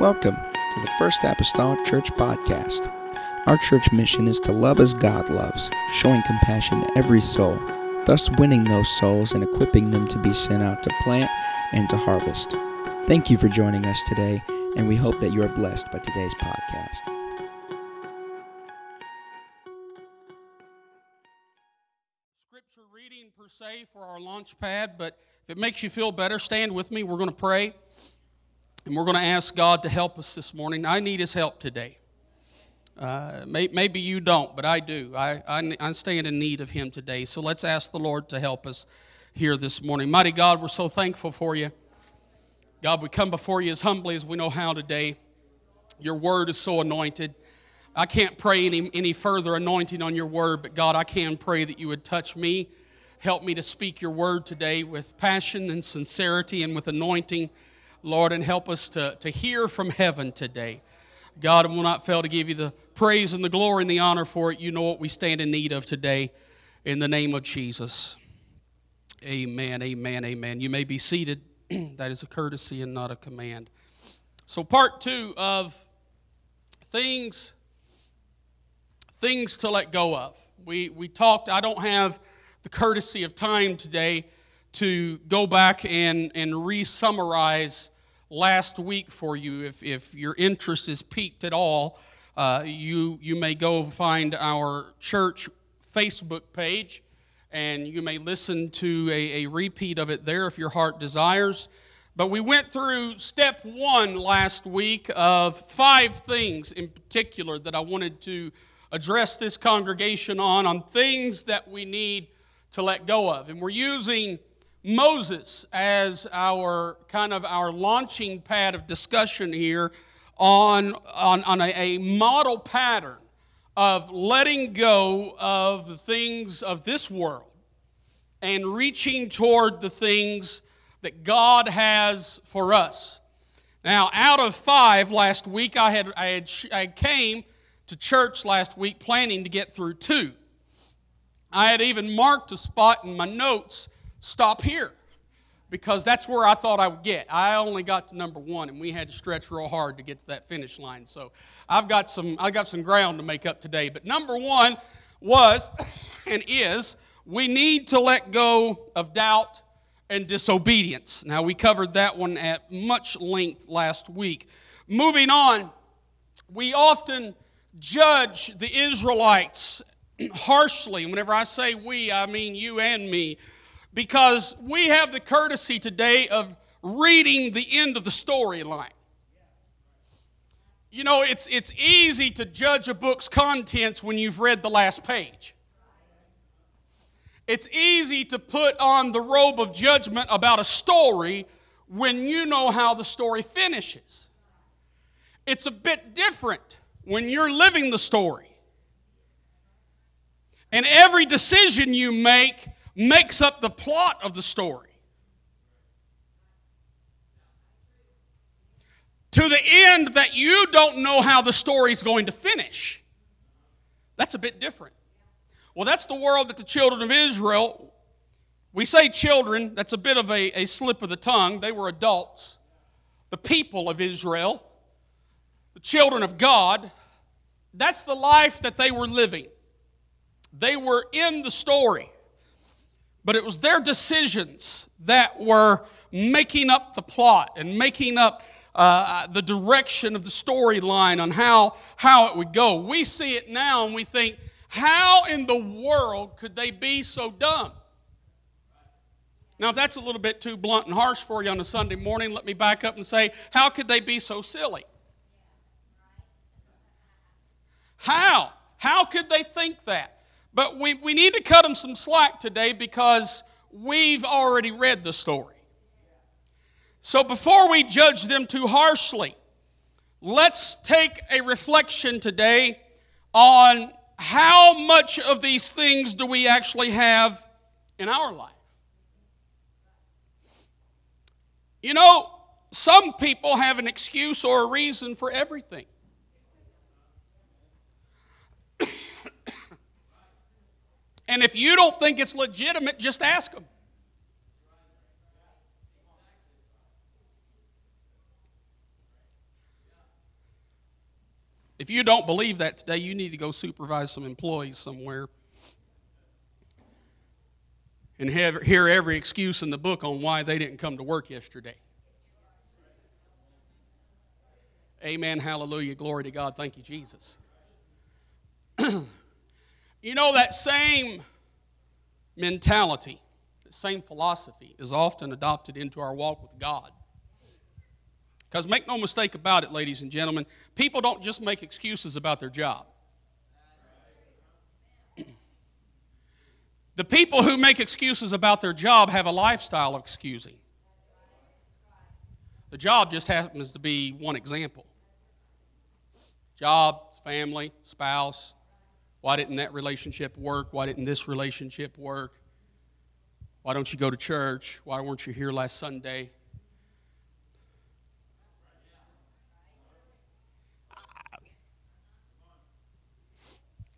Welcome to the First Apostolic Church Podcast. Our church mission is to love as God loves, showing compassion to every soul, thus winning those souls and equipping them to be sent out to plant and to harvest. Thank you for joining us today, and we hope that you are blessed by today's podcast. Scripture reading per se for our launch pad, but if it makes you feel better, stand with me. We're going to pray. And we're going to ask God to help us this morning. I need His help today. Uh, may, maybe you don't, but I do. I, I, I stand in need of Him today. So let's ask the Lord to help us here this morning. Mighty God, we're so thankful for you. God, we come before you as humbly as we know how today. Your word is so anointed. I can't pray any, any further anointing on your word, but God, I can pray that you would touch me. Help me to speak your word today with passion and sincerity and with anointing. Lord, and help us to, to hear from heaven today. God, will not fail to give you the praise and the glory and the honor for it. You know what we stand in need of today in the name of Jesus. Amen, amen, amen. You may be seated. that is a courtesy and not a command. So, part two of things things to let go of. We, we talked, I don't have the courtesy of time today to go back and, and re summarize last week for you. If, if your interest is piqued at all, uh, you, you may go find our church Facebook page and you may listen to a, a repeat of it there if your heart desires. But we went through step one last week of five things in particular that I wanted to address this congregation on, on things that we need to let go of. And we're using Moses as our kind of our launching pad of discussion here on, on, on a, a model pattern of letting go of the things of this world and reaching toward the things that God has for us. Now, out of five last week, I had, I had I came to church last week planning to get through two. I had even marked a spot in my notes stop here because that's where I thought I would get. I only got to number one, and we had to stretch real hard to get to that finish line. So I've got some, I got some ground to make up today. But number one was and is we need to let go of doubt and disobedience. Now we covered that one at much length last week. Moving on, we often judge the Israelites harshly. Whenever I say we, I mean you and me because we have the courtesy today of reading the end of the storyline. You know, it's, it's easy to judge a book's contents when you've read the last page. It's easy to put on the robe of judgment about a story when you know how the story finishes. It's a bit different when you're living the story. And every decision you make makes up the plot of the story. To the end that you don't know how the story is going to finish. That's a bit different. Well, that's the world that the children of Israel, we say children, that's a bit of a, a slip of the tongue. They were adults. The people of Israel, the children of God, that's the life that they were living. They were in the story. But it was their decisions that were making up the plot and making up uh, the direction of the storyline on how, how it would go. We see it now and we think, how in the world could they be so dumb? Now, if that's a little bit too blunt and harsh for you on a Sunday morning, let me back up and say, how could they be so silly? How? How could they think that? But we, we need to cut them some slack today because we've already read the story. So before we judge them too harshly, let's take a reflection today on how much of these things do we actually have in our life. You know, some people have an excuse or a reason for everything. And if you don't think it's legitimate, just ask them. If you don't believe that today, you need to go supervise some employees somewhere and have, hear every excuse in the book on why they didn't come to work yesterday. Amen. Hallelujah. Glory to God. Thank you, Jesus. you know, that same mentality, that same philosophy is often adopted into our walk with God. Because make no mistake about it, ladies and gentlemen, people don't just make excuses about their job. the people who make excuses about their job have a lifestyle of excusing. The job just happens to be one example. Job, family, spouse. Why didn't that relationship work? Why didn't this relationship work? Why don't you go to church? Why weren't you here last Sunday?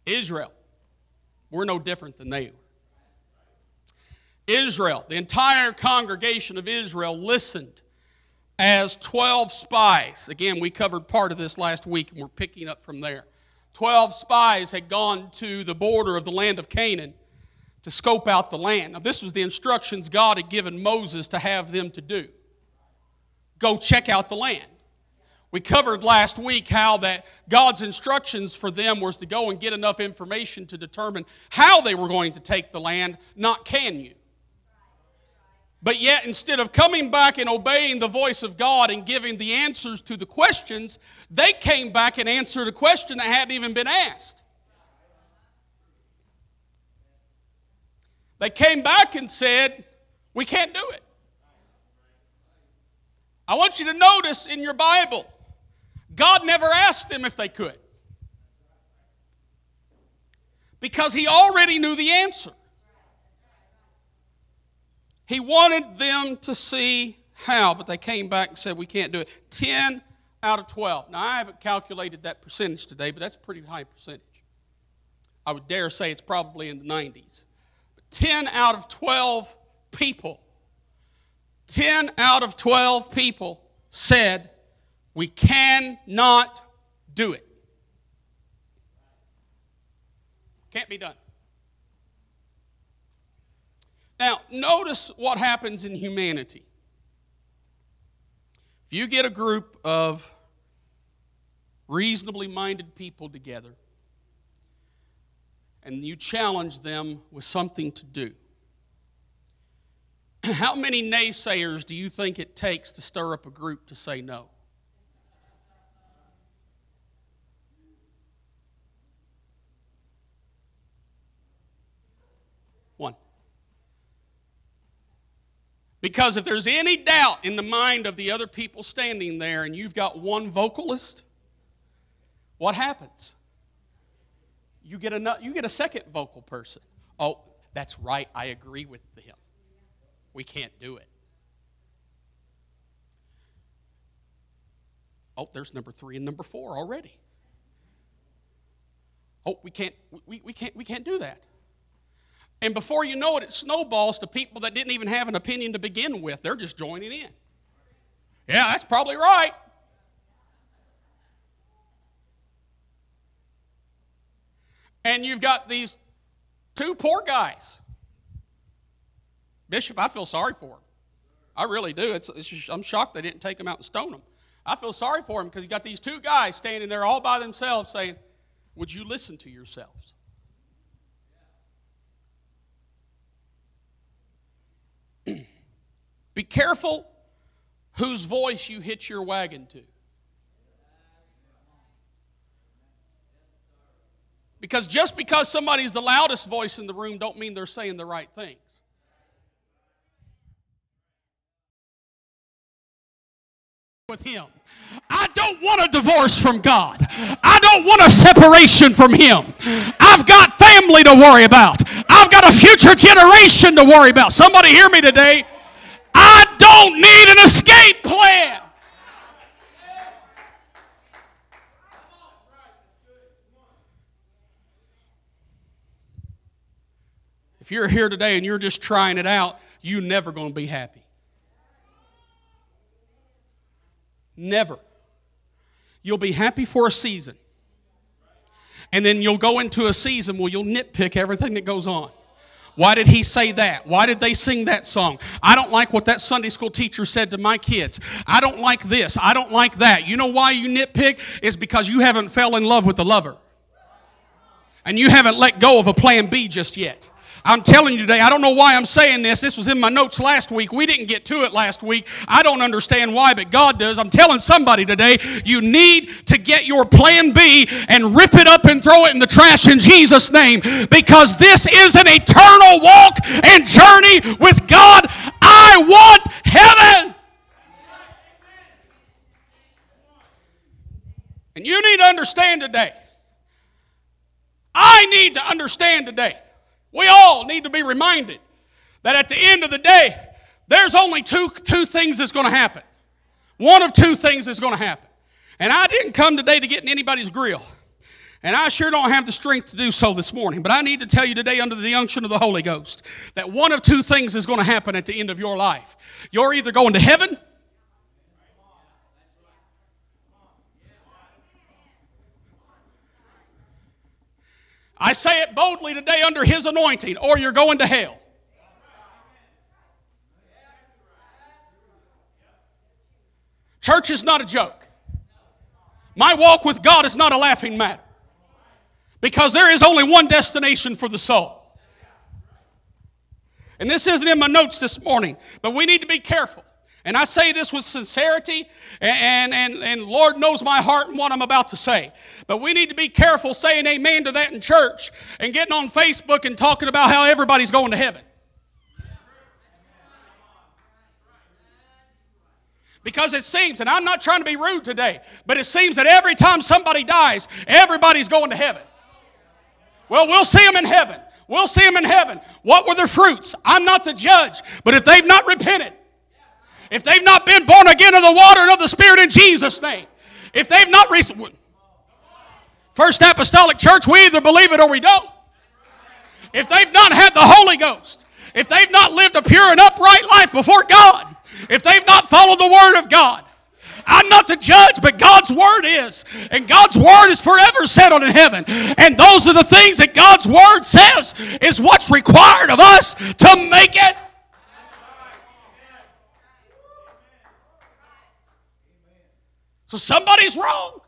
Israel, we're no different than they were. Israel, the entire congregation of Israel listened as 12 spies. Again, we covered part of this last week and we're picking up from there. 12 spies had gone to the border of the land of Canaan to scope out the land. Now, this was the instructions God had given Moses to have them to do go check out the land. We covered last week how that God's instructions for them was to go and get enough information to determine how they were going to take the land, not can you. But yet, instead of coming back and obeying the voice of God and giving the answers to the questions, they came back and answered a question that hadn't even been asked. They came back and said, We can't do it. I want you to notice in your Bible God never asked them if they could. Because He already knew the answer. He wanted them to see how, but they came back and said, We can't do it. 10 out of 12. Now, I haven't calculated that percentage today, but that's a pretty high percentage. I would dare say it's probably in the 90s. But 10 out of 12 people, 10 out of 12 people said, we cannot do it. Can't be done. Now, notice what happens in humanity. If you get a group of reasonably minded people together and you challenge them with something to do, how many naysayers do you think it takes to stir up a group to say no? Because if there's any doubt in the mind of the other people standing there and you've got one vocalist, what happens? You get a, you get a second vocal person. Oh, that's right, I agree with him. We can't do it. Oh, there's number three and number four already. Oh, we can't, we, we can't, we can't do that. And before you know it, it snowballs to people that didn't even have an opinion to begin with. They're just joining in. Yeah, that's probably right. And you've got these two poor guys. Bishop, I feel sorry for them. I really do. It's, it's just, I'm shocked they didn't take them out and stone them. I feel sorry for them because you got these two guys standing there all by themselves saying, Would you listen to yourselves? Be careful whose voice you hitch your wagon to. Because just because somebody's the loudest voice in the room don't mean they're saying the right things. With him. I don't want a divorce from God. I don't want a separation from him. I've got family to worry about. I've got a future generation to worry about. Somebody hear me today. I don't need an escape plan. If you're here today and you're just trying it out, you're never going to be happy. Never. You'll be happy for a season. And then you'll go into a season where you'll nitpick everything that goes on. Why did he say that? Why did they sing that song? I don't like what that Sunday school teacher said to my kids. I don't like this. I don't like that. You know why you nitpick? Is because you haven't fell in love with the lover. And you haven't let go of a plan B just yet. I'm telling you today, I don't know why I'm saying this. This was in my notes last week. We didn't get to it last week. I don't understand why, but God does. I'm telling somebody today, you need to get your plan B and rip it up and throw it in the trash in Jesus' name because this is an eternal walk and journey with God. I want heaven. And you need to understand today. I need to understand today we all need to be reminded that at the end of the day, there's only two, two things that's going to happen. One of two things is going to happen. And I didn't come today to get in anybody's grill. And I sure don't have the strength to do so this morning. But I need to tell you today, under the unction of the Holy Ghost, that one of two things is going to happen at the end of your life. You're either going to heaven I say it boldly today under His anointing, or you're going to hell. Church is not a joke. My walk with God is not a laughing matter. Because there is only one destination for the soul. And this isn't in my notes this morning, but we need to be careful. And I say this with sincerity, and, and, and Lord knows my heart and what I'm about to say. But we need to be careful saying amen to that in church and getting on Facebook and talking about how everybody's going to heaven. Because it seems, and I'm not trying to be rude today, but it seems that every time somebody dies, everybody's going to heaven. Well, we'll see them in heaven. We'll see them in heaven. What were their fruits? I'm not the judge, but if they've not repented, if they've not been born again of the water and of the Spirit in Jesus' name, if they've not recently, First Apostolic Church, we either believe it or we don't. If they've not had the Holy Ghost, if they've not lived a pure and upright life before God, if they've not followed the Word of God, I'm not the judge, but God's Word is. And God's Word is forever settled in heaven. And those are the things that God's Word says is what's required of us to make it So somebody's wrong.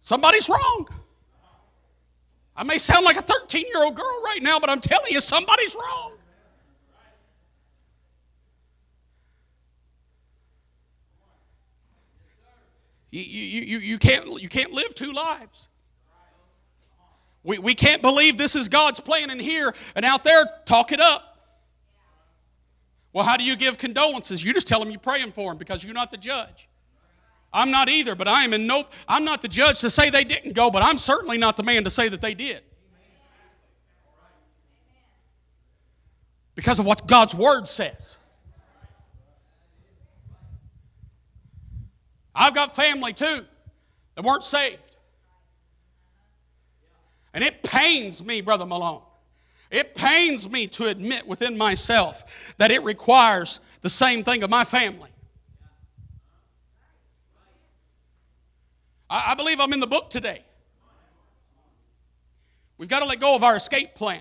Somebody's wrong. I may sound like a 13 year old girl right now, but I'm telling you, somebody's wrong. You, you, you, you, can't, you can't live two lives. We, we can't believe this is God's plan in here and out there talk it up. Well, how do you give condolences? You just tell them you're praying for them because you're not the judge. I'm not either, but I am in no I'm not the judge to say they didn't go, but I'm certainly not the man to say that they did. Because of what God's word says. I've got family too that weren't saved. And it pains me, Brother Malone. It pains me to admit within myself that it requires the same thing of my family. I, I believe I'm in the book today. We've got to let go of our escape plan.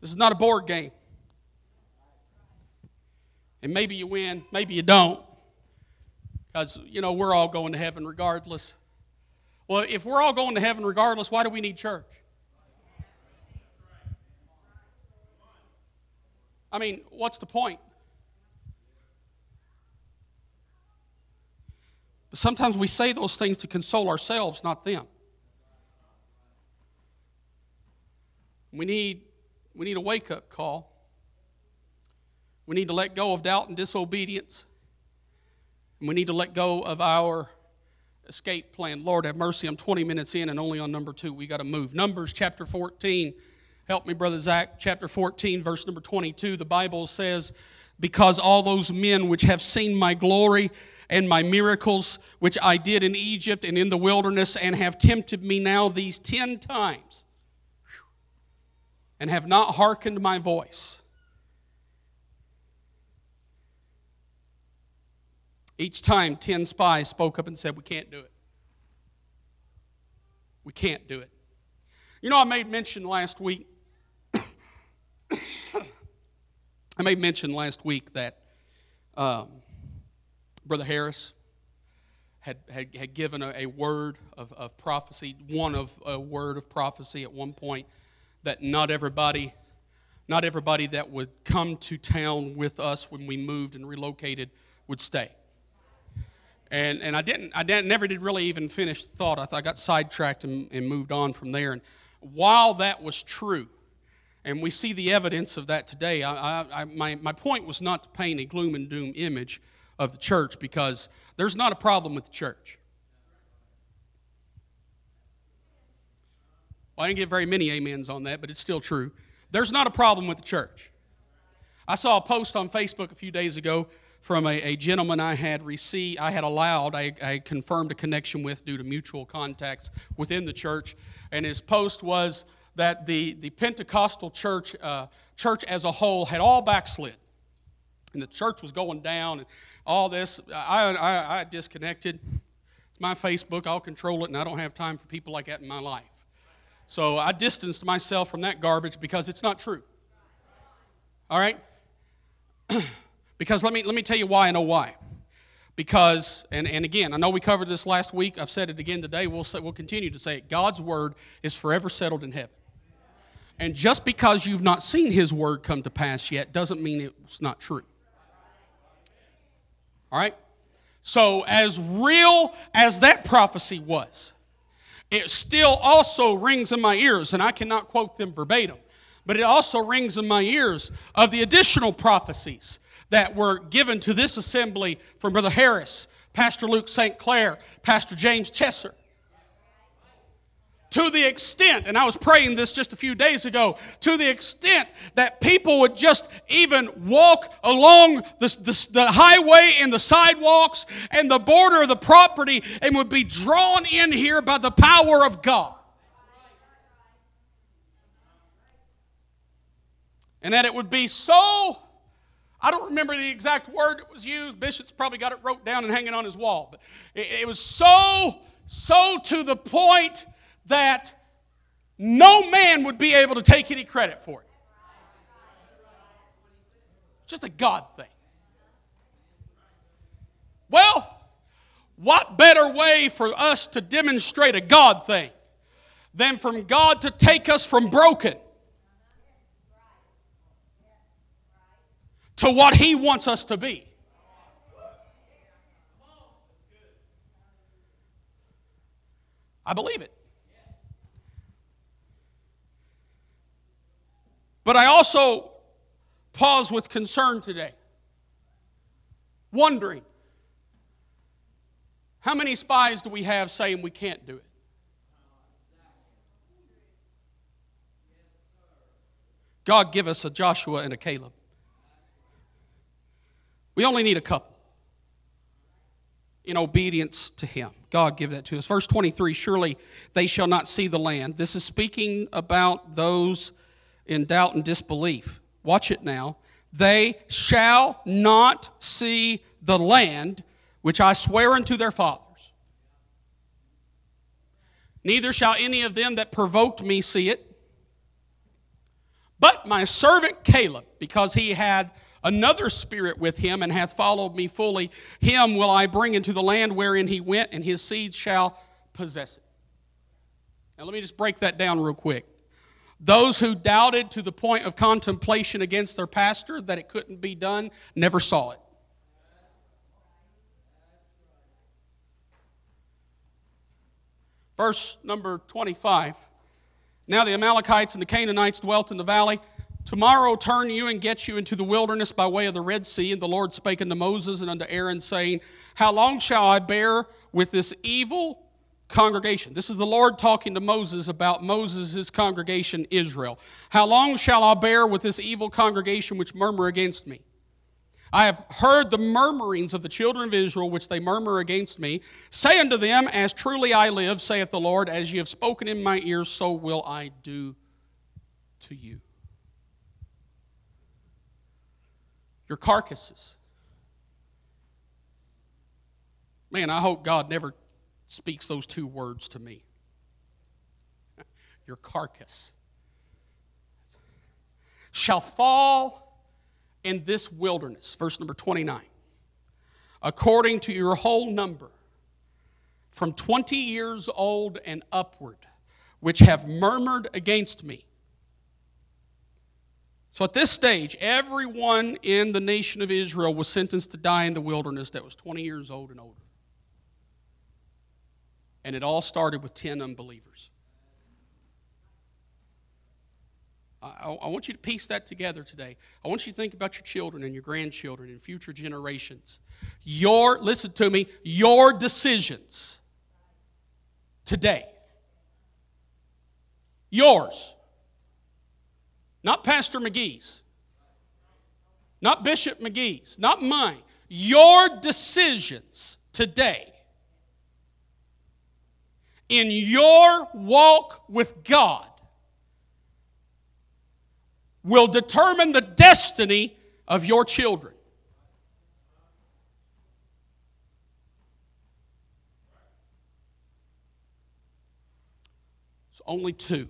This is not a board game. And maybe you win, maybe you don't. Because, you know, we're all going to heaven regardless. Well, if we're all going to heaven regardless, why do we need church? I mean, what's the point? But sometimes we say those things to console ourselves, not them. We need, we need a wake up call. We need to let go of doubt and disobedience. And we need to let go of our escape plan. Lord have mercy, I'm 20 minutes in and only on number two. We got to move. Numbers chapter 14. Help me, Brother Zach. Chapter 14, verse number 22. The Bible says, Because all those men which have seen my glory and my miracles which I did in Egypt and in the wilderness and have tempted me now these 10 times and have not hearkened my voice. Each time, 10 spies spoke up and said, We can't do it. We can't do it. You know, I made mention last week. I made mention last week that um, Brother Harris had, had, had given a, a word of, of prophecy, one of a word of prophecy at one point, that not everybody, not everybody that would come to town with us when we moved and relocated would stay. And, and I didn't, I didn't, never did really even finish the thought. I, thought I got sidetracked and, and moved on from there. And while that was true, and we see the evidence of that today, I, I, my, my point was not to paint a gloom and doom image of the church because there's not a problem with the church. Well, I didn't get very many amens on that, but it's still true. There's not a problem with the church. I saw a post on Facebook a few days ago from a, a gentleman I had received, I had allowed, I, I confirmed a connection with due to mutual contacts within the church. And his post was that the, the Pentecostal church, uh, church as a whole had all backslid. And the church was going down and all this. I, I, I disconnected. It's my Facebook, I'll control it, and I don't have time for people like that in my life. So I distanced myself from that garbage because it's not true. All right? Because let me, let me tell you why I know why. Because, and, and again, I know we covered this last week. I've said it again today. We'll, say, we'll continue to say it. God's word is forever settled in heaven. And just because you've not seen his word come to pass yet doesn't mean it's not true. All right? So, as real as that prophecy was, it still also rings in my ears, and I cannot quote them verbatim, but it also rings in my ears of the additional prophecies that were given to this assembly from Brother Harris, Pastor Luke St. Clair, Pastor James Chesser. To the extent, and I was praying this just a few days ago, to the extent that people would just even walk along the, the, the highway and the sidewalks and the border of the property and would be drawn in here by the power of God. And that it would be so I don't remember the exact word that was used. Bishop's probably got it wrote down and hanging on his wall. But it, it was so, so to the point that no man would be able to take any credit for it. Just a God thing. Well, what better way for us to demonstrate a God thing than from God to take us from broken to what He wants us to be. I believe it. But I also pause with concern today, wondering how many spies do we have saying we can't do it? God give us a Joshua and a Caleb. We only need a couple in obedience to Him. God give that to us. Verse 23 Surely they shall not see the land. This is speaking about those in doubt and disbelief. Watch it now. They shall not see the land which I swear unto their fathers. Neither shall any of them that provoked me see it. But my servant Caleb, because he had another spirit with him and hath followed me fully. Him will I bring into the land wherein he went, and his seed shall possess it. Now, let me just break that down real quick. Those who doubted to the point of contemplation against their pastor that it couldn't be done never saw it. Verse number 25. Now the Amalekites and the Canaanites dwelt in the valley. Tomorrow turn you and get you into the wilderness by way of the Red Sea. And the Lord spake unto Moses and unto Aaron, saying, How long shall I bear with this evil congregation? This is the Lord talking to Moses about Moses' congregation, Israel. How long shall I bear with this evil congregation which murmur against me? I have heard the murmurings of the children of Israel, which they murmur against me. Say unto them, As truly I live, saith the Lord, as ye have spoken in my ears, so will I do to you. Your carcasses. Man, I hope God never speaks those two words to me. Your carcass shall fall in this wilderness. Verse number 29. According to your whole number, from 20 years old and upward, which have murmured against me. So at this stage, everyone in the nation of Israel was sentenced to die in the wilderness that was 20 years old and older. And it all started with 10 unbelievers. I, want you to piece that together today. I want you to think about your children and your grandchildren and future generations. Your, listen to me, your decisions today. Yours. Not Pastor McGee's. Not Bishop McGee's. Not mine. Your decisions today in your walk with God will determine the destiny of your children. It's only two.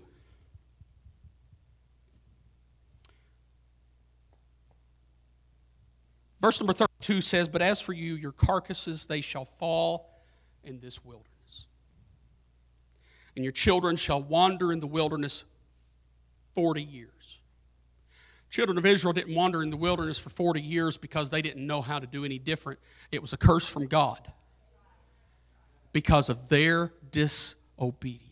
Verse number 32 says, But as for you, your carcasses, they shall fall in this wilderness. And your children shall wander in the wilderness 40 years. Children of Israel didn't wander in the wilderness for 40 years because they didn't know how to do any different. It was a curse from God because of their disobedience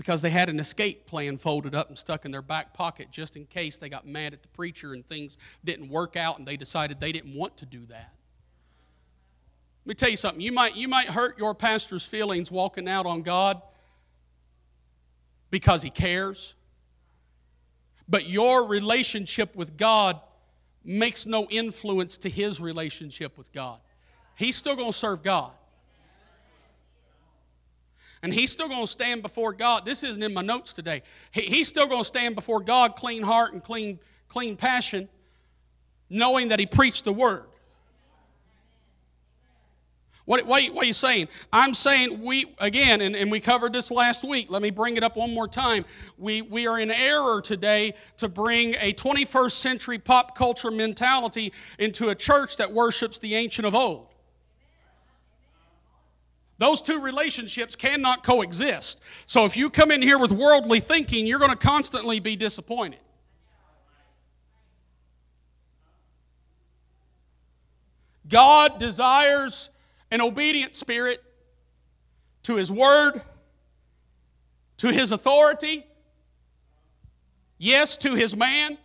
because they had an escape plan folded up and stuck in their back pocket just in case they got mad at the preacher and things didn't work out and they decided they didn't want to do that. Let me tell you something. You might, you might hurt your pastor's feelings walking out on God because he cares, but your relationship with God makes no influence to his relationship with God. He's still going to serve God. And he's still going to stand before God. This isn't in my notes today. He, he's still going to stand before God, clean heart and clean, clean passion, knowing that he preached the word. What, what, what, are you saying? I'm saying we, again, and, and we covered this last week. Let me bring it up one more time. We, we are in error today to bring a 21st century pop culture mentality into a church that worships the ancient of old. Those two relationships cannot coexist. So if you come in here with worldly thinking, you're going to constantly be disappointed. God desires an obedient spirit to His Word, to His authority, yes, to His man.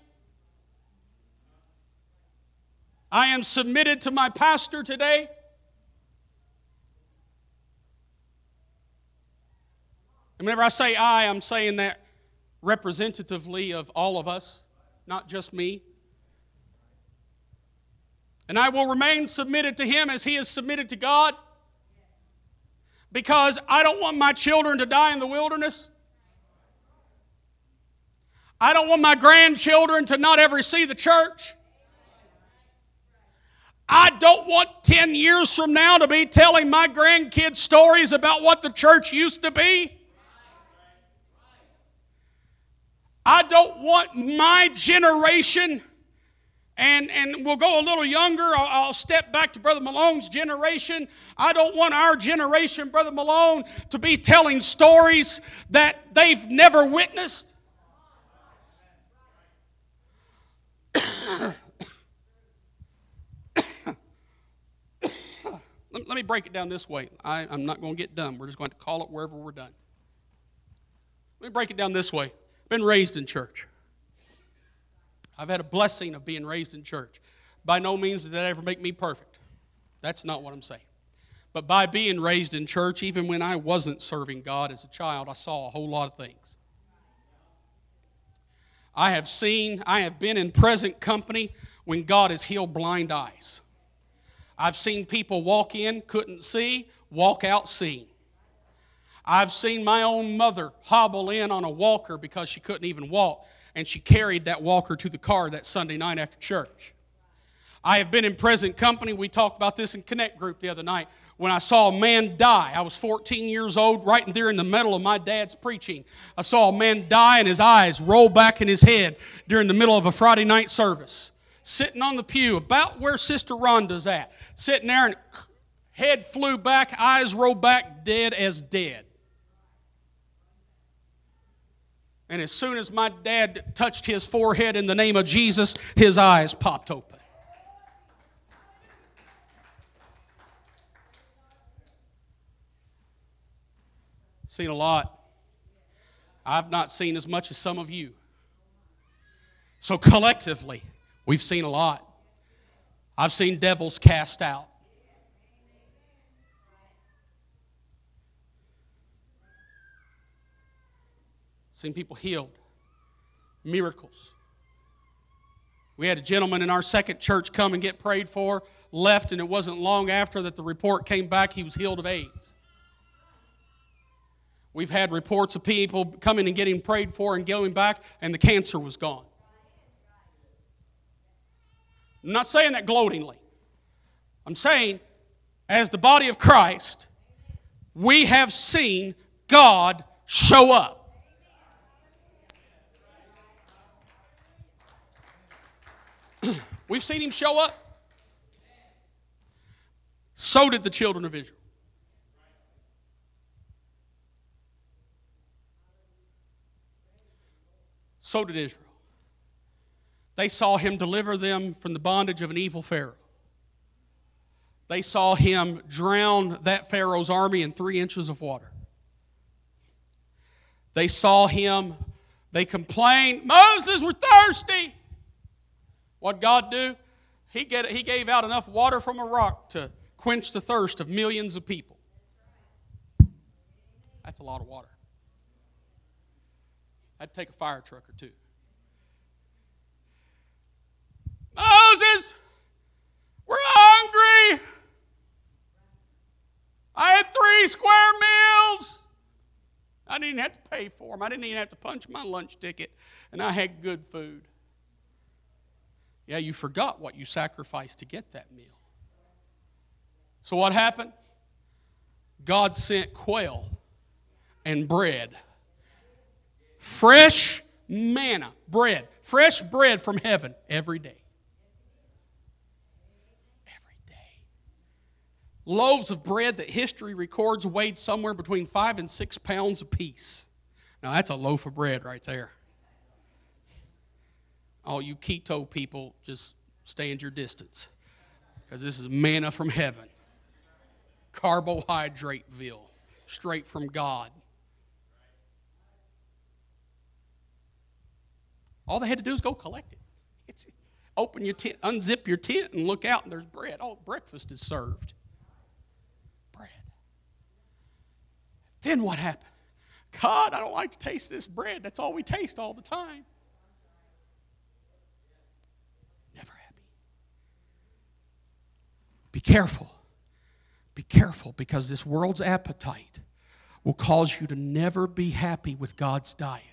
I am submitted to my pastor today. And whenever I say I, I'm saying that representatively of all of us, not just me. And I will remain submitted to Him as He is submitted to God because I don't want my children to die in the wilderness. I don't want my grandchildren to not ever see the church. I don't want 10 years from now to be telling my grandkids stories about what the church used to be. I don't want my generation, and, and we'll go a little younger. I'll, I'll step back to Brother Malone's generation. I don't want our generation, Brother Malone, to be telling stories that they've never witnessed. let, me break it down this way. I, I'm not going to get done. We're just going to call it wherever we're done. Let me break it down this way. Been raised in church. I've had a blessing of being raised in church. By no means did that ever make me perfect. That's not what I'm saying. But by being raised in church, even when I wasn't serving God as a child, I saw a whole lot of things. I have seen, I have been in present company when God has healed blind eyes. I've seen people walk in, couldn't see, walk out seeing. I've seen my own mother hobble in on a walker because she couldn't even walk, and she carried that walker to the car that Sunday night after church. I have been in present company. We talked about this in Connect Group the other night when I saw a man die. I was 14 years old, right there in the middle of my dad's preaching. I saw a man die and his eyes roll back in his head during the middle of a Friday night service. Sitting on the pew, about where Sister Rhonda's at. Sitting there and head flew back, eyes rolled back, dead as dead. And as soon as my dad touched his forehead in the name of Jesus, his eyes popped open. Seen a lot. I've not seen as much as some of you. So collectively, we've seen a lot. I've seen devils cast out. Seen people healed. Miracles. We had a gentleman in our second church come and get prayed for, left, and it wasn't long after that the report came back he was healed of AIDS. We've had reports of people coming and getting prayed for and going back, and the cancer was gone. I'm not saying that gloatingly. I'm saying, as the body of Christ, we have seen God show up. We've seen him show up. So did the children of Israel. So did Israel. They saw him deliver them from the bondage of an evil Pharaoh. They saw him drown that Pharaoh's army in three inches of water. They saw him, they complained, Moses, we're thirsty. What God do? He, get, he gave out enough water from a rock to quench the thirst of millions of people. That's a lot of water. I'd take a fire truck or two. Moses, we're hungry. I had three square meals. I didn't have to pay for them. I didn't even have to punch my lunch ticket, and I had good food. Yeah, you forgot what you sacrificed to get that meal. So what happened? God sent quail and bread. Fresh manna, bread. Fresh bread from heaven every day. Every day. Loaves of bread that history records weighed somewhere between five and six pounds apiece. Now, that's a loaf of bread right there. All you keto people, just stand your distance because this is manna from heaven. Carbohydrateville, straight from God. All they had to do is go collect it. It's, open your tent, unzip your tent, and look out, and there's bread. Oh, breakfast is served. Bread. Then what happened? God, I don't like to taste this bread. That's all we taste all the time. Never happy. Be careful. Be careful because this world's appetite will cause you to never be happy with God's diet.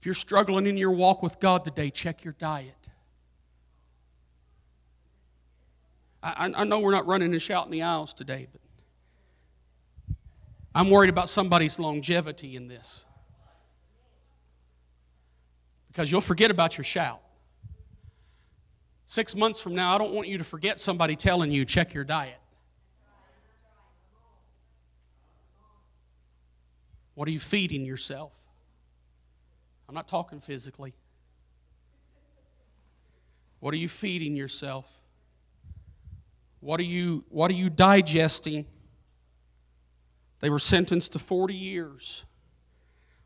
If you're struggling in your walk with God today, check your diet. I, I know we're not running and shouting the aisles today, but I'm worried about somebody's longevity in this. Because you'll forget about your shout. Six months from now, I don't want you to forget somebody telling you, check your diet. What are you feeding yourself? I'm not talking physically. What are you feeding yourself? What are you, what are you digesting? They were sentenced to 40 years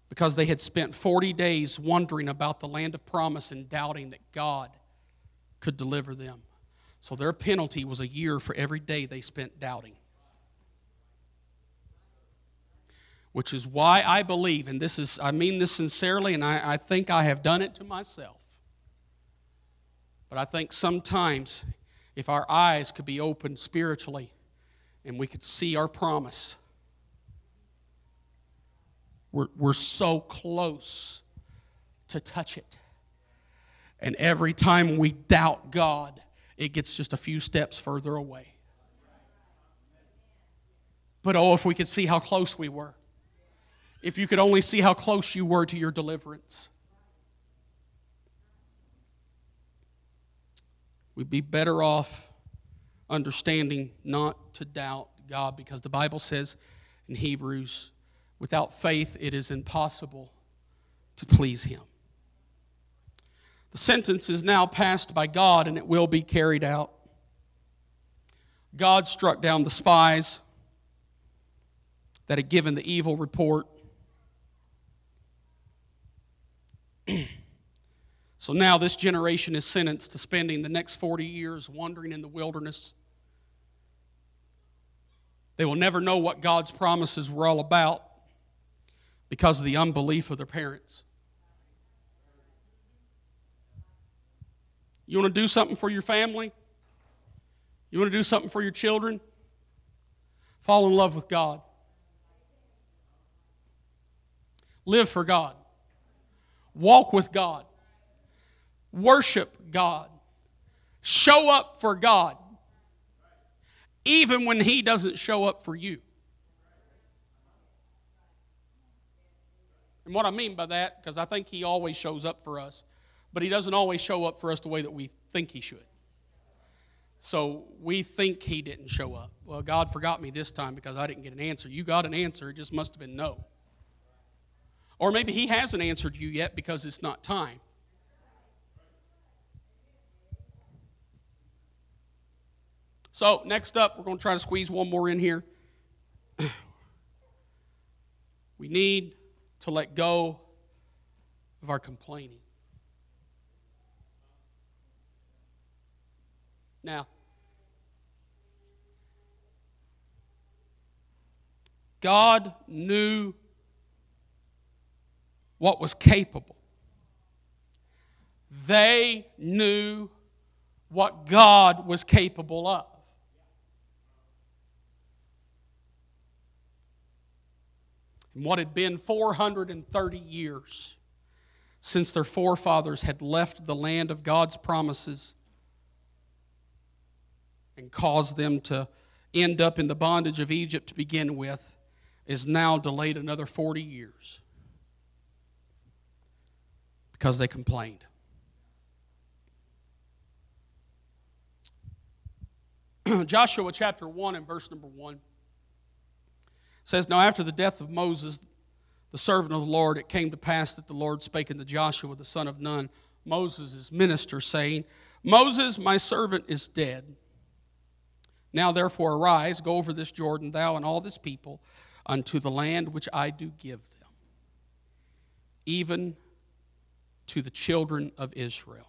because they had spent 40 days wondering about the land of promise and doubting that God could deliver them. So their penalty was a year for every day they spent doubting. which is why I believe, and this is, I mean this sincerely, and I, I think I have done it to myself. But I think sometimes if our eyes could be opened spiritually and we could see our promise, we're, we're so close to touch it. And every time we doubt God, it gets just a few steps further away. But oh, if we could see how close we were. If you could only see how close you were to your deliverance. We'd be better off understanding not to doubt God because the Bible says in Hebrews, without faith it is impossible to please Him. The sentence is now passed by God and it will be carried out. God struck down the spies that had given the evil report. So now this generation is sentenced to spending the next 40 years wandering in the wilderness. They will never know what God's promises were all about because of the unbelief of their parents. You want to do something for your family? You want to do something for your children? Fall in love with God. Live for God. Walk with God worship God, show up for God, even when He doesn't show up for you. And what I mean by that, because I think He always shows up for us, but He doesn't always show up for us the way that we think He should. So we think He didn't show up. Well, God forgot me this time because I didn't get an answer. You got an answer, it just must have been no. Or maybe He hasn't answered you yet because it's not time. So, next up, we're going to try to squeeze one more in here. we need to let go of our complaining. Now, God knew what was capable. They knew what God was capable of. and what had been 430 years since their forefathers had left the land of God's promises and caused them to end up in the bondage of Egypt to begin with, is now delayed another 40 years because they complained. Joshua chapter 1 and verse number 1 says, Now after the death of Moses, the servant of the Lord, it came to pass that the Lord spake unto Joshua, the son of Nun, Moses' minister, saying, Moses, my servant, is dead. Now therefore arise, go over this Jordan, thou and all this people, unto the land which I do give them, even to the children of Israel.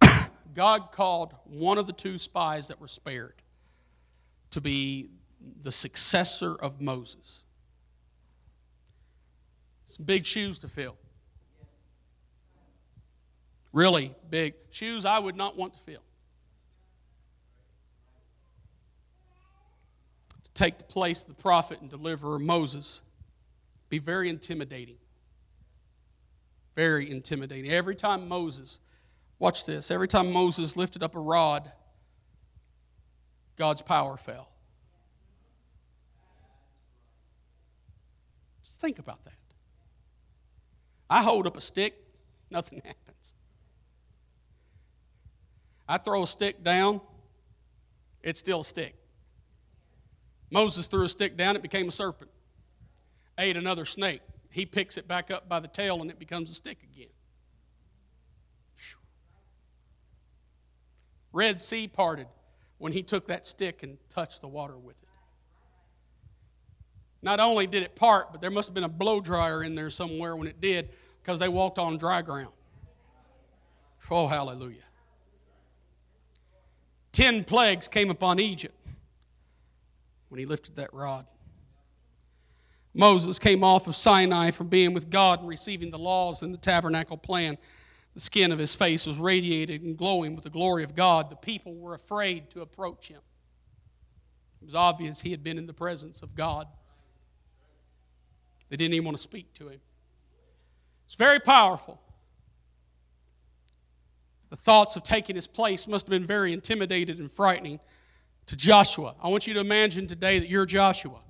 God called one of the two spies that were spared to be the successor of Moses. Some big shoes to fill. Really big shoes I would not want to fill. To take the place of the prophet and deliverer Moses be very intimidating. Very intimidating. Every time Moses, watch this, every time Moses lifted up a rod, God's power fell. Just think about that. I hold up a stick, nothing happens. I throw a stick down, it's still a stick. Moses threw a stick down, it became a serpent. Ate another snake. He picks it back up by the tail and it becomes a stick again. Red Sea parted when he took that stick and touched the water with it. Not only did it part, but there must have been a blow dryer in there somewhere when it did because they walked on dry ground. Oh, hallelujah. Ten plagues came upon Egypt when he lifted that rod. Moses came off of Sinai from being with God and receiving the laws and the tabernacle plan. The skin of his face was radiated and glowing with the glory of God. The people were afraid to approach him. It was obvious he had been in the presence of God. They didn't even want to speak to him. It's very powerful. The thoughts of taking his place must have been very intimidated and frightening to Joshua. I want you to imagine today that you're Joshua.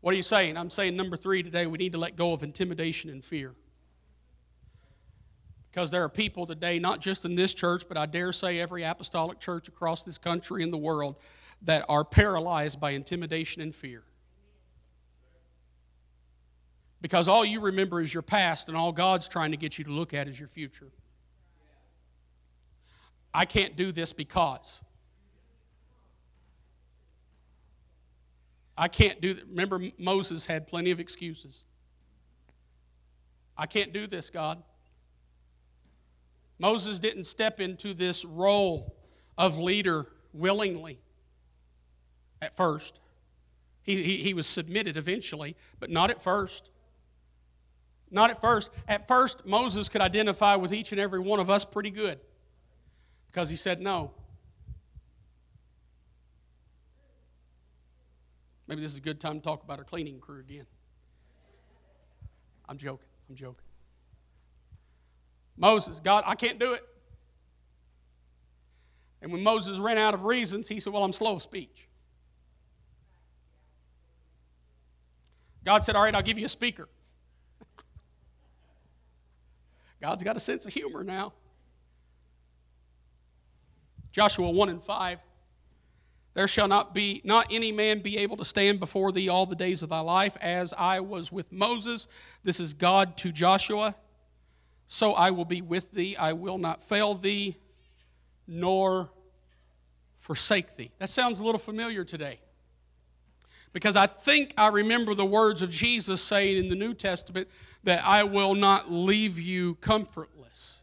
What are you saying? I'm saying number three today, we need to let go of intimidation and fear. Because there are people today, not just in this church, but I dare say every apostolic church across this country and the world, that are paralyzed by intimidation and fear. Because all you remember is your past, and all God's trying to get you to look at is your future. I can't do this because. I can't do that. Remember, Moses had plenty of excuses. I can't do this, God. Moses didn't step into this role of leader willingly at first. He, he, he, was submitted eventually, but not at first. Not at first. At first, Moses could identify with each and every one of us pretty good because he said no. Maybe this is a good time to talk about our cleaning crew again. I'm joking. I'm joking. Moses, God, I can't do it. And when Moses ran out of reasons, he said, Well, I'm slow of speech. God said, All right, I'll give you a speaker. God's got a sense of humor now. Joshua 1 and 5. There shall not be not any man be able to stand before thee all the days of thy life, as I was with Moses. This is God to Joshua. So I will be with thee. I will not fail thee, nor forsake thee. That sounds a little familiar today. Because I think I remember the words of Jesus saying in the New Testament that I will not leave you comfortless.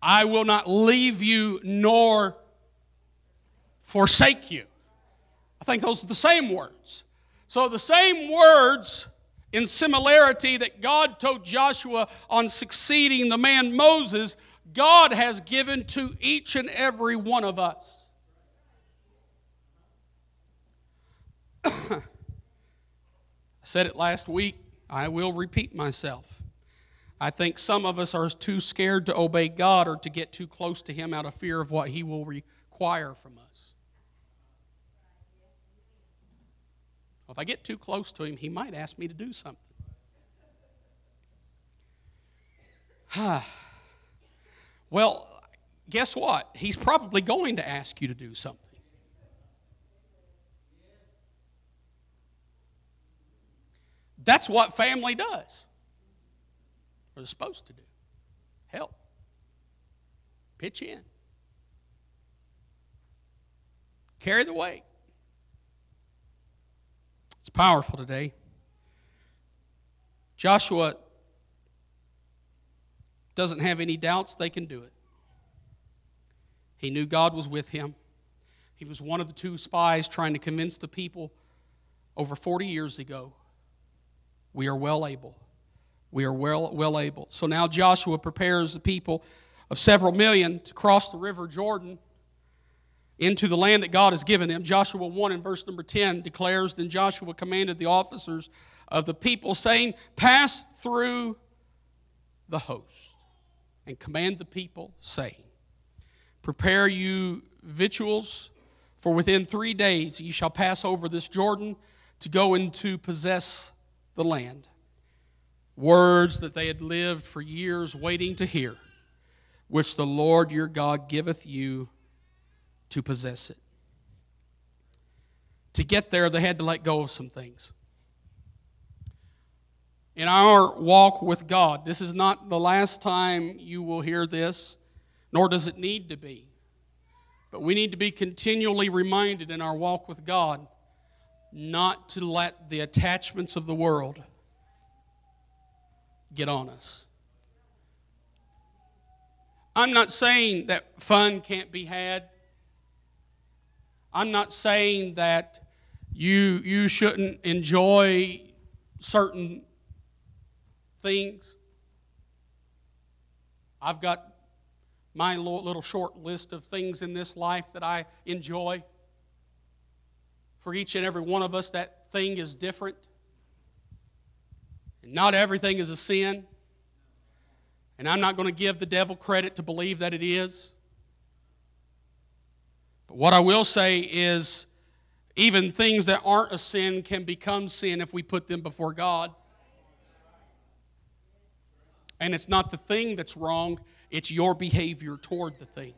I will not leave you nor forsake you. I think those are the same words. So, the same words in similarity that God told Joshua on succeeding the man Moses, God has given to each and every one of us. I said it last week. I will repeat myself. I think some of us are too scared to obey God or to get too close to Him out of fear of what He will require from us. Well, if I get too close to him, he might ask me to do something. well, guess what? He's probably going to ask you to do something. That's what family does. Or they're supposed to do. Help. Pitch in. Carry the weight. It's powerful today. Joshua doesn't have any doubts they can do it. He knew God was with him. He was one of the two spies trying to convince the people over 40 years ago we are well able. We are well, well able. So now Joshua prepares the people of several million to cross the river Jordan into the land that God has given them. Joshua 1 and verse number 10 declares Then Joshua commanded the officers of the people, saying, Pass through the host, and command the people, saying, Prepare you victuals, for within three days ye shall pass over this Jordan to go into possess the land. Words that they had lived for years waiting to hear, which the Lord your God giveth you to possess it. To get there, they had to let go of some things. In our walk with God, this is not the last time you will hear this, nor does it need to be. But we need to be continually reminded in our walk with God not to let the attachments of the world get on us. I'm not saying that fun can't be had. I'm not saying that you, you shouldn't enjoy certain things. I've got my little short list of things in this life that I enjoy. For each and every one of us, that thing is different. And not everything is a sin. And I'm not going to give the devil credit to believe that it is. But what I will say is, even things that aren't a sin can become sin if we put them before God. And it's not the thing that's wrong, it's your behavior toward the thing.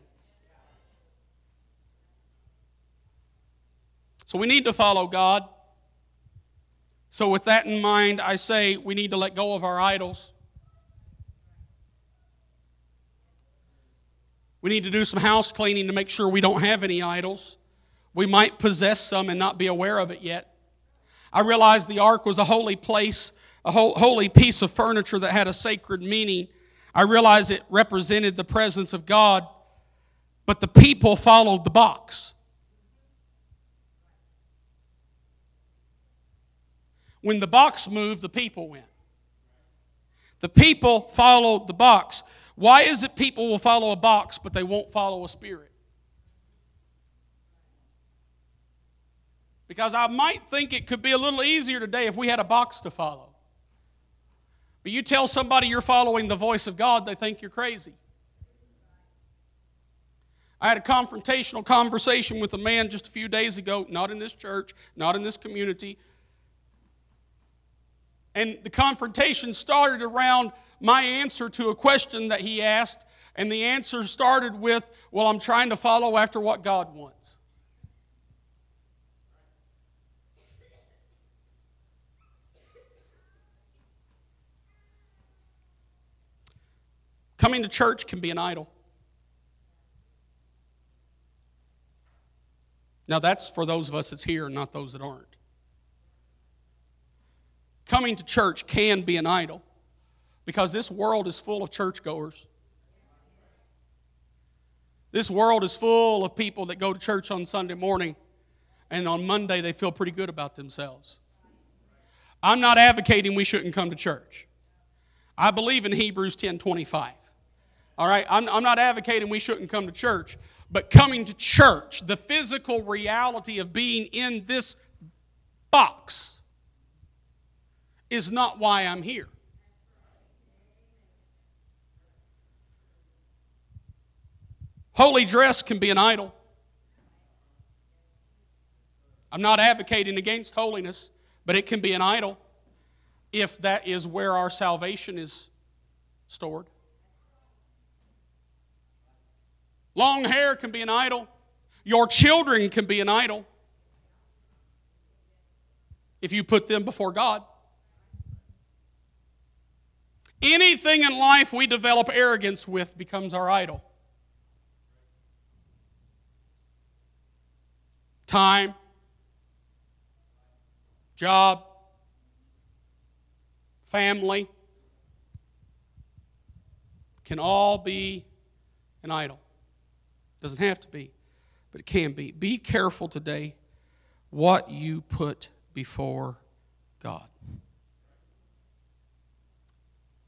So we need to follow God. So, with that in mind, I say we need to let go of our idols. We need to do some house cleaning to make sure we don't have any idols. We might possess some and not be aware of it yet. I realized the ark was a holy place, a holy piece of furniture that had a sacred meaning. I realized it represented the presence of God, but the people followed the box. When the box moved, the people went. The people followed the box. Why is it people will follow a box, but they won't follow a spirit? Because I might think it could be a little easier today if we had a box to follow. But you tell somebody you're following the voice of God, they think you're crazy. I had a confrontational conversation with a man just a few days ago, not in this church, not in this community, and the confrontation started around my answer to a question that he asked. And the answer started with, Well, I'm trying to follow after what God wants. Coming to church can be an idol. Now, that's for those of us that's here, not those that aren't coming to church can be an idol because this world is full of churchgoers. This world is full of people that go to church on Sunday morning and on Monday they feel pretty good about themselves. I'm not advocating we shouldn't come to church. I believe in Hebrews 10 25. All right, I'm, I'm not advocating we shouldn't come to church, but coming to church, the physical reality of being in this box, is not why I'm here. Holy dress can be an idol. I'm not advocating against holiness, but it can be an idol if that is where our salvation is stored. Long hair can be an idol. Your children can be an idol if you put them before God. Anything in life we develop arrogance with becomes our idol. Time, job, family can all be an idol. Doesn't have to be, but it can be. Be careful today what you put before God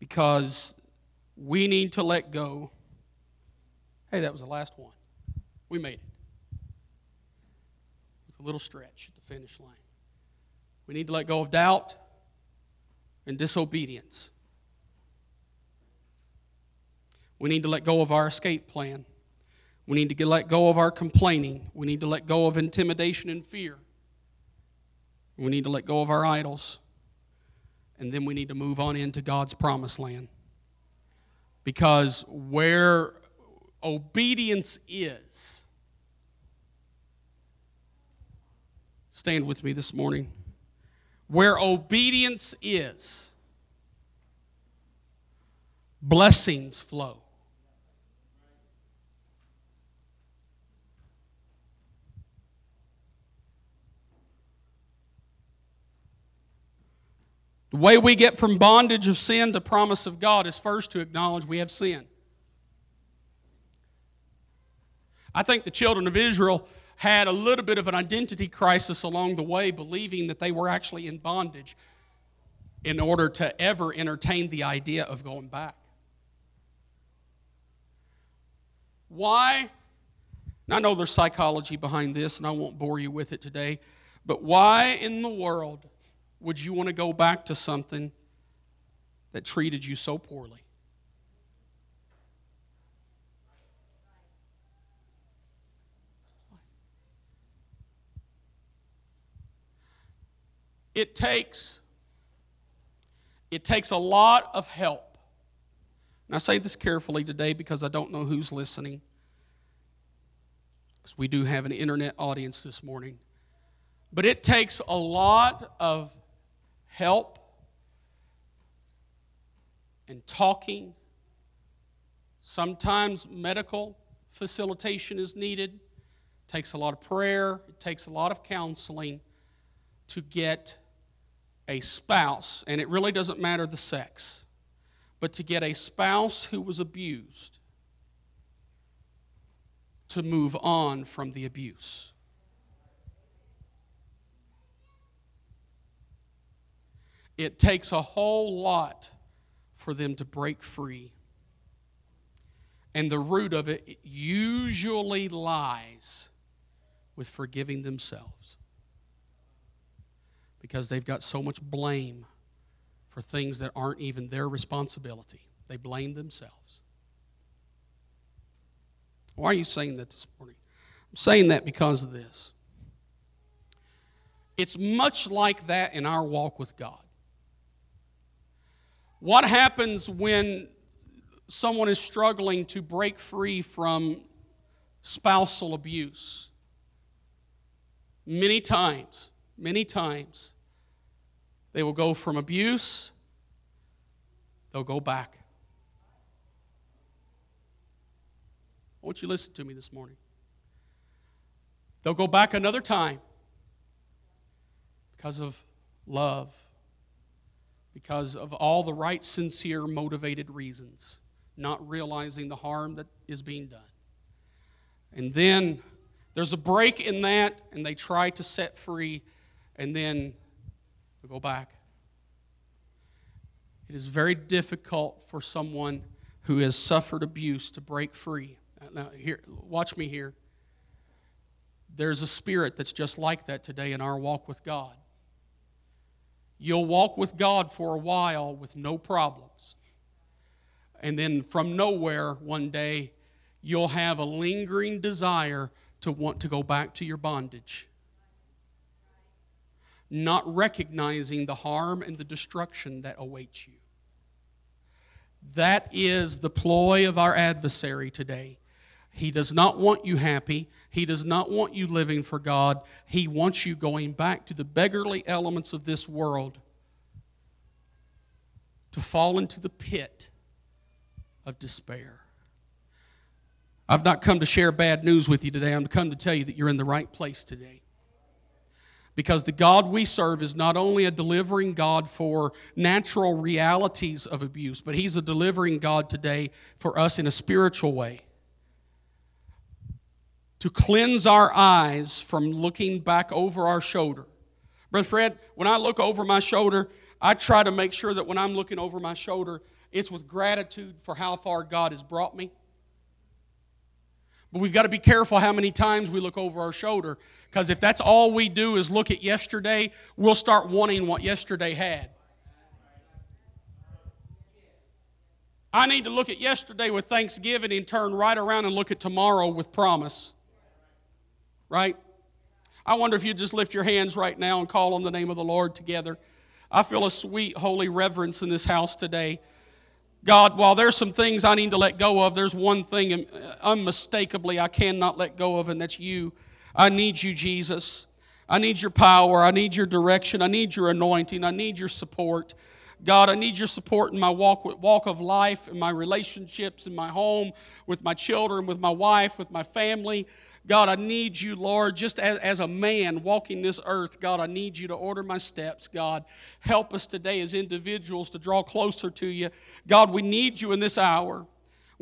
because we need to let go. Hey, that was the last one. We made it. It's a little stretch at the finish line. We need to let go of doubt and disobedience. We need to let go of our escape plan. We need to let go of our complaining. We need to let go of intimidation and fear. We need to let go of our idols and then we need to move on into God's promised land. Because where obedience is, stand with me this morning. Where obedience is, blessings flow. The way we get from bondage of sin to promise of God is first to acknowledge we have sin. I think the children of Israel had a little bit of an identity crisis along the way, believing that they were actually in bondage in order to ever entertain the idea of going back. Why? I know there's psychology behind this, and I won't bore you with it today, but why in the world would you want to go back to something that treated you so poorly? It takes it takes a lot of help. And I say this carefully today because I don't know who's listening. Because we do have an internet audience this morning. But it takes a lot of help and talking. Sometimes medical facilitation is needed. It takes a lot of prayer, it takes a lot of counseling to get a spouse, and it really doesn't matter the sex, but to get a spouse who was abused to move on from the abuse. It takes a whole lot for them to break free. And the root of it usually lies with forgiving themselves because they've got so much blame for things that aren't even their responsibility. They blame themselves. Why are you saying that this morning? I'm saying that because of this. It's much like that in our walk with God. What happens when someone is struggling to break free from spousal abuse? Many times, many times, they will go from abuse, they'll go back. I want you to listen to me this morning. They'll go back another time because of love, because of all the right, sincere, motivated reasons, not realizing the harm that is being done. And then there's a break in that, and they try to set free, and then we go back. It is very difficult for someone who has suffered abuse to break free. Now, here, watch me here. There's a spirit that's just like that today in our walk with God. You'll walk with God for a while with no problems. And then from nowhere, one day, you'll have a lingering desire to want to go back to your bondage not recognizing the harm and the destruction that awaits you. That is the ploy of our adversary today. He does not want you happy. He does not want you living for God. He wants you going back to the beggarly elements of this world to fall into the pit of despair. I've not come to share bad news with you today. I'm come to tell you that you're in the right place today. Because the God we serve is not only a delivering God for natural realities of abuse, but He's a delivering God today for us in a spiritual way. To cleanse our eyes from looking back over our shoulder. Brother Fred, when I look over my shoulder, I try to make sure that when I'm looking over my shoulder, it's with gratitude for how far God has brought me. But we've got to be careful how many times we look over our shoulder because if that's all we do is look at yesterday, we'll start wanting what yesterday had. I need to look at yesterday with thanksgiving and turn right around and look at tomorrow with promise. Right? I wonder if you just lift your hands right now and call on the name of the Lord together. I feel a sweet, holy reverence in this house today. God, while there's some things I need to let go of, there's one thing uh, unmistakably I cannot let go of, and that's you. I need you, Jesus. I need your power. I need your direction. I need your anointing. I need your support. God, I need your support in my walk, walk of life, in my relationships, in my home, with my children, with my wife, with my family. God, I need you, Lord, just as, as a man walking this earth. God, I need you to order my steps. God, help us today as individuals to draw closer to you. God, we need you in this hour.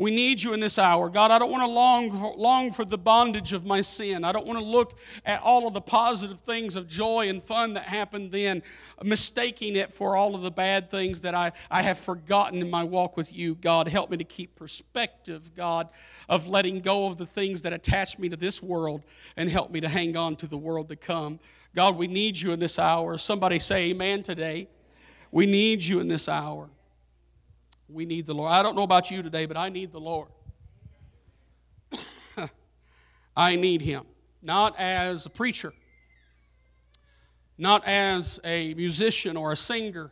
We need you in this hour. God, I don't want to long for, long for the bondage of my sin. I don't want to look at all of the positive things of joy and fun that happened then, mistaking it for all of the bad things that I, I have forgotten in my walk with you. God, help me to keep perspective, God, of letting go of the things that attach me to this world and help me to hang on to the world to come. God, we need you in this hour. Somebody say amen today. We need you in this hour. We need the Lord. I don't know about you today, but I need the Lord. I need Him. Not as a preacher, not as a musician or a singer.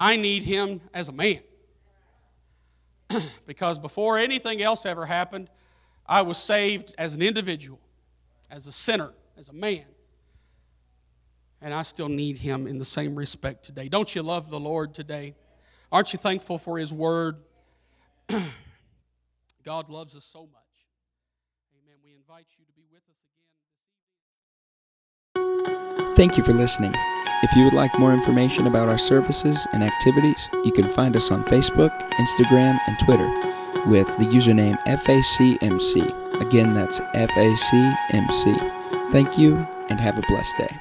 I need Him as a man. because before anything else ever happened, I was saved as an individual, as a sinner, as a man. And I still need Him in the same respect today. Don't you love the Lord today? Aren't you thankful for His Word? God loves us so much. Amen. We invite you to be with us again. Thank you for listening. If you would like more information about our services and activities, you can find us on Facebook, Instagram, and Twitter with the username FACMC. Again, that's FACMC. Thank you and have a blessed day.